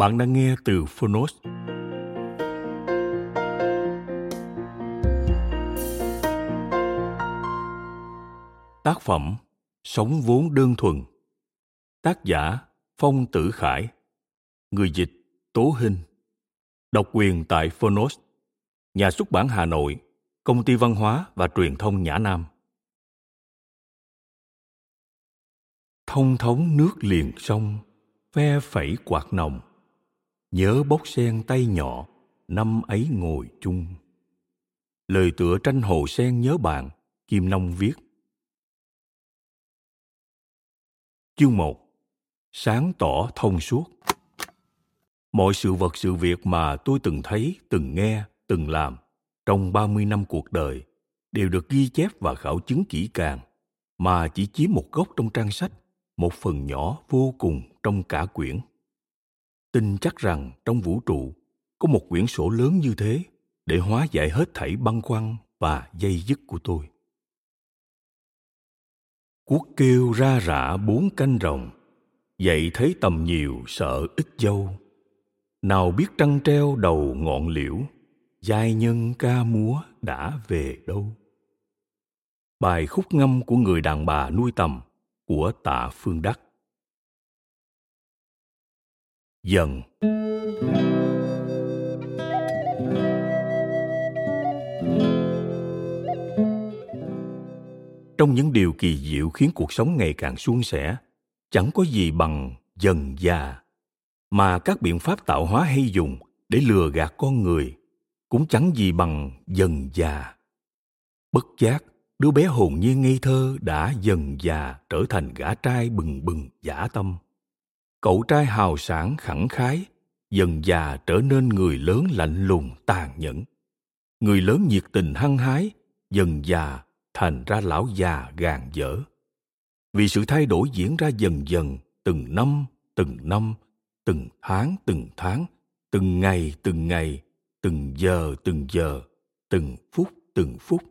Bạn đang nghe từ Phonos. Tác phẩm Sống vốn đơn thuần. Tác giả Phong Tử Khải. Người dịch Tố Hinh. Độc quyền tại Phonos, Nhà xuất bản Hà Nội, Công ty Văn hóa và Truyền thông Nhã Nam. Thông thống nước liền sông Phe phẩy quạt nồng nhớ bốc sen tay nhỏ, năm ấy ngồi chung. Lời tựa tranh hồ sen nhớ bạn, kim nông viết. Chương một, sáng tỏ thông suốt. Mọi sự vật, sự việc mà tôi từng thấy, từng nghe, từng làm trong 30 năm cuộc đời đều được ghi chép và khảo chứng kỹ càng, mà chỉ chiếm một góc trong trang sách, một phần nhỏ vô cùng trong cả quyển tin chắc rằng trong vũ trụ có một quyển sổ lớn như thế để hóa giải hết thảy băn khoăn và dây dứt của tôi. Cuốc kêu ra rã bốn canh rồng dậy thấy tầm nhiều sợ ít dâu. Nào biết trăng treo đầu ngọn liễu, giai nhân ca múa đã về đâu. Bài khúc ngâm của người đàn bà nuôi tầm của tạ phương đắc dần. Trong những điều kỳ diệu khiến cuộc sống ngày càng suôn sẻ, chẳng có gì bằng dần già, mà các biện pháp tạo hóa hay dùng để lừa gạt con người cũng chẳng gì bằng dần già. Bất giác, đứa bé hồn nhiên ngây thơ đã dần già trở thành gã trai bừng bừng giả tâm cậu trai hào sản khẳng khái, dần già trở nên người lớn lạnh lùng tàn nhẫn. Người lớn nhiệt tình hăng hái, dần già thành ra lão già gàn dở. Vì sự thay đổi diễn ra dần dần, từng năm từng năm, từng tháng từng tháng, từng ngày từng ngày, từng giờ từng giờ, từng phút từng phút,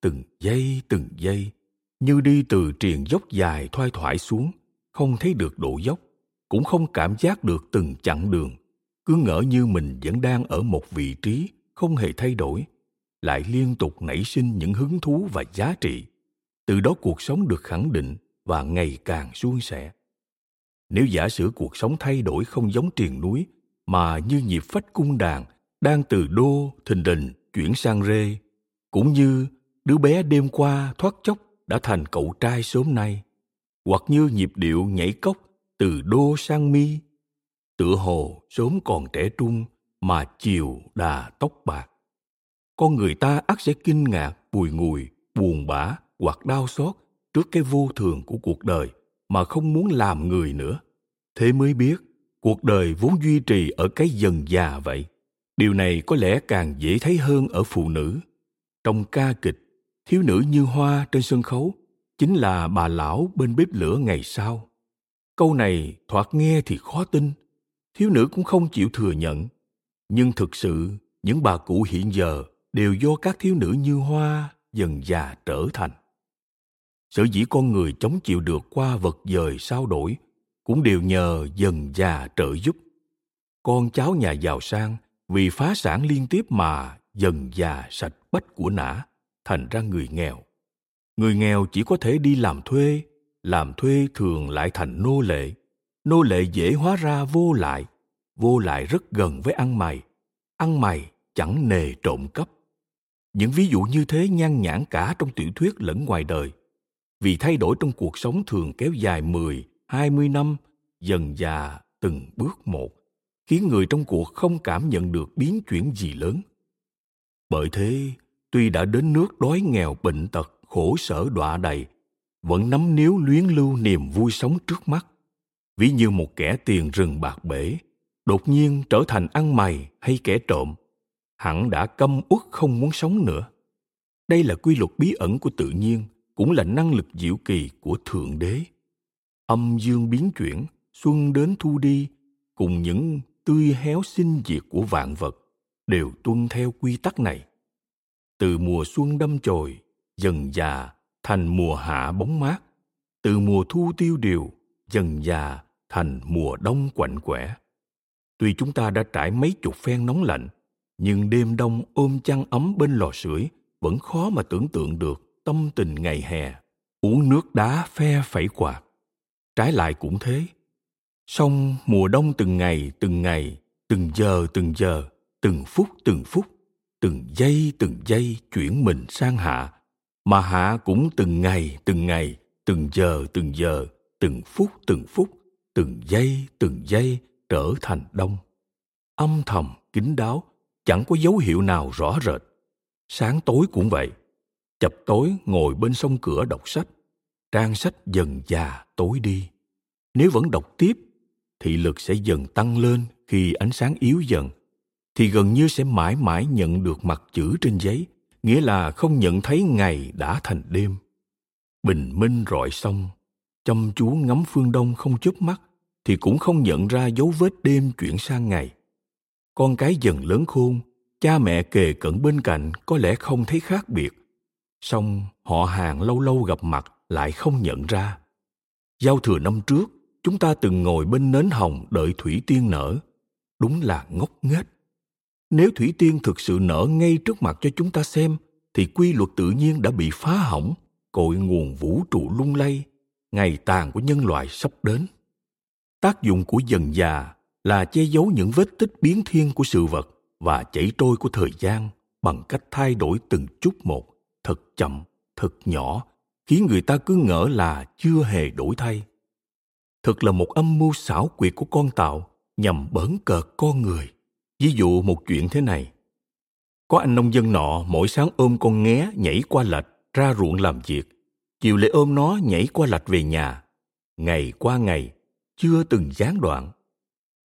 từng giây từng giây, như đi từ triền dốc dài thoai thoải xuống, không thấy được độ dốc cũng không cảm giác được từng chặng đường. Cứ ngỡ như mình vẫn đang ở một vị trí không hề thay đổi, lại liên tục nảy sinh những hứng thú và giá trị. Từ đó cuộc sống được khẳng định và ngày càng suôn sẻ. Nếu giả sử cuộc sống thay đổi không giống triền núi, mà như nhịp phách cung đàn đang từ đô thình đình chuyển sang rê, cũng như đứa bé đêm qua thoát chốc đã thành cậu trai sớm nay, hoặc như nhịp điệu nhảy cốc từ đô sang mi. Tựa hồ sớm còn trẻ trung mà chiều đà tóc bạc. Con người ta ắt sẽ kinh ngạc, bùi ngùi, buồn bã hoặc đau xót trước cái vô thường của cuộc đời mà không muốn làm người nữa. Thế mới biết cuộc đời vốn duy trì ở cái dần già vậy. Điều này có lẽ càng dễ thấy hơn ở phụ nữ. Trong ca kịch, thiếu nữ như hoa trên sân khấu chính là bà lão bên bếp lửa ngày sau câu này thoạt nghe thì khó tin, thiếu nữ cũng không chịu thừa nhận. Nhưng thực sự, những bà cụ hiện giờ đều do các thiếu nữ như hoa, dần già trở thành. Sở dĩ con người chống chịu được qua vật dời sao đổi, cũng đều nhờ dần già trợ giúp. Con cháu nhà giàu sang vì phá sản liên tiếp mà dần già sạch bách của nã, thành ra người nghèo. Người nghèo chỉ có thể đi làm thuê làm thuê thường lại thành nô lệ. Nô lệ dễ hóa ra vô lại vô lại rất gần với ăn mày. Ăn mày chẳng nề trộm cắp. Những ví dụ như thế nhan nhản cả trong tiểu thuyết lẫn ngoài đời. Vì thay đổi trong cuộc sống thường kéo dài 10, 20 năm, dần già từng bước một, khiến người trong cuộc không cảm nhận được biến chuyển gì lớn. Bởi thế, tuy đã đến nước đói nghèo bệnh tật, khổ sở đọa đầy, vẫn nắm níu luyến lưu niềm vui sống trước mắt. Ví như một kẻ tiền rừng bạc bể, đột nhiên trở thành ăn mày hay kẻ trộm, hẳn đã căm uất không muốn sống nữa. Đây là quy luật bí ẩn của tự nhiên, cũng là năng lực diệu kỳ của Thượng Đế. Âm dương biến chuyển, xuân đến thu đi, cùng những tươi héo sinh diệt của vạn vật đều tuân theo quy tắc này. Từ mùa xuân đâm chồi, dần già thành mùa hạ bóng mát, từ mùa thu tiêu điều, dần già thành mùa đông quạnh quẻ. Tuy chúng ta đã trải mấy chục phen nóng lạnh, nhưng đêm đông ôm chăn ấm bên lò sưởi vẫn khó mà tưởng tượng được tâm tình ngày hè. Uống nước đá phe phẩy quạt. Trái lại cũng thế. Song mùa đông từng ngày từng ngày từng giờ từng giờ từng phút từng phút từng giây từng giây chuyển mình sang hạ mà hạ cũng từng ngày từng ngày, từng giờ từng giờ, từng phút từng phút, từng giây từng giây trở thành đông. Âm thầm, kín đáo, chẳng có dấu hiệu nào rõ rệt. Sáng tối cũng vậy. Chập tối ngồi bên sông cửa đọc sách, trang sách dần già tối đi. Nếu vẫn đọc tiếp, thị lực sẽ dần tăng lên khi ánh sáng yếu dần, thì gần như sẽ mãi mãi nhận được mặt chữ trên giấy nghĩa là không nhận thấy ngày đã thành đêm. Bình minh rọi xong chăm chú ngắm phương đông không chớp mắt thì cũng không nhận ra dấu vết đêm chuyển sang ngày. Con cái dần lớn khôn, cha mẹ kề cận bên cạnh có lẽ không thấy khác biệt. Song họ hàng lâu lâu gặp mặt lại không nhận ra. Giao thừa năm trước, chúng ta từng ngồi bên nến hồng đợi thủy tiên nở. Đúng là ngốc nghếch nếu thủy tiên thực sự nở ngay trước mặt cho chúng ta xem, thì quy luật tự nhiên đã bị phá hỏng, cội nguồn vũ trụ lung lay, ngày tàn của nhân loại sắp đến. Tác dụng của dần già là che giấu những vết tích biến thiên của sự vật và chảy trôi của thời gian bằng cách thay đổi từng chút một, thật chậm, thật nhỏ, khiến người ta cứ ngỡ là chưa hề đổi thay. Thật là một âm mưu xảo quyệt của con tạo nhằm bỡn cợt con người ví dụ một chuyện thế này. Có anh nông dân nọ mỗi sáng ôm con nghé nhảy qua lạch ra ruộng làm việc. Chiều lại ôm nó nhảy qua lạch về nhà. Ngày qua ngày, chưa từng gián đoạn.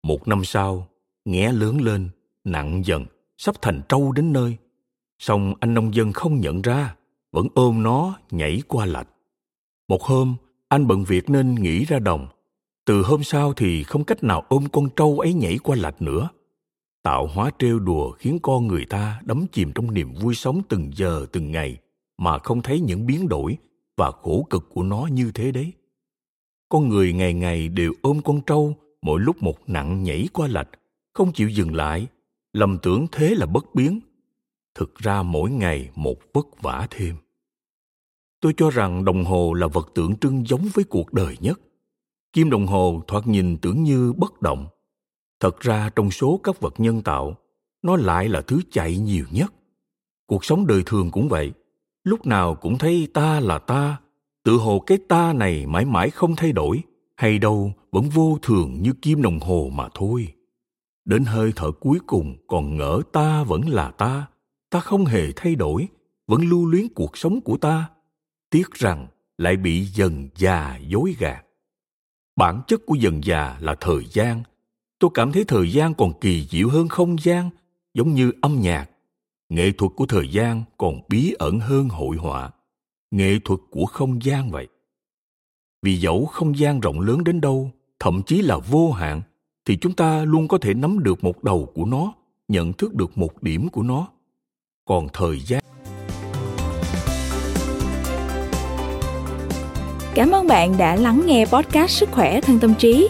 Một năm sau, nghé lớn lên, nặng dần, sắp thành trâu đến nơi. Song anh nông dân không nhận ra, vẫn ôm nó nhảy qua lạch. Một hôm, anh bận việc nên nghỉ ra đồng. Từ hôm sau thì không cách nào ôm con trâu ấy nhảy qua lạch nữa tạo hóa trêu đùa khiến con người ta đắm chìm trong niềm vui sống từng giờ, từng ngày mà không thấy những biến đổi và khổ cực của nó như thế đấy. Con người ngày ngày đều ôm con trâu, mỗi lúc một nặng nhảy qua lạch, không chịu dừng lại, lầm tưởng thế là bất biến. Thực ra mỗi ngày một vất vả thêm. Tôi cho rằng đồng hồ là vật tượng trưng giống với cuộc đời nhất. Kim đồng hồ thoạt nhìn tưởng như bất động thật ra trong số các vật nhân tạo, nó lại là thứ chạy nhiều nhất. Cuộc sống đời thường cũng vậy. Lúc nào cũng thấy ta là ta, tự hồ cái ta này mãi mãi không thay đổi, hay đâu vẫn vô thường như kim đồng hồ mà thôi. Đến hơi thở cuối cùng còn ngỡ ta vẫn là ta ta không hề thay đổi, vẫn lưu luyến cuộc sống của ta. Tiếc rằng lại bị dần già dối gạt. Bản chất của dần già là thời gian tôi cảm thấy thời gian còn kỳ diệu hơn không gian, giống như âm nhạc. Nghệ thuật của thời gian còn bí ẩn hơn hội họa. Nghệ thuật của không gian vậy. Vì dẫu không gian rộng lớn đến đâu, thậm chí là vô hạn, thì chúng ta luôn có thể nắm được một đầu của nó, nhận thức được một điểm của nó. Còn thời gian Cảm ơn bạn đã lắng nghe podcast Sức khỏe thân tâm trí.